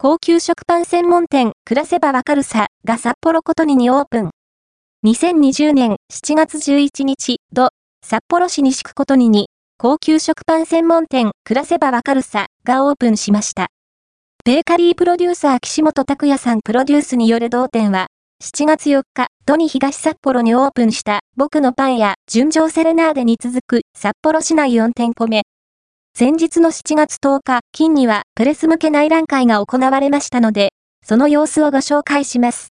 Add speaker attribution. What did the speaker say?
Speaker 1: 高級食パン専門店、暮らせばわかるさ、が札幌ことににオープン。2020年7月11日、土、札幌市西区ことにに、高級食パン専門店、暮らせばわかるさ、がオープンしました。ベーカリープロデューサー岸本拓也さんプロデュースによる同店は、7月4日、土に東札幌にオープンした僕のパンや純情セレナーデに続く札幌市内4店舗目。先日の7月10日、金にはプレス向け内覧会が行われましたので、その様子をご紹介します。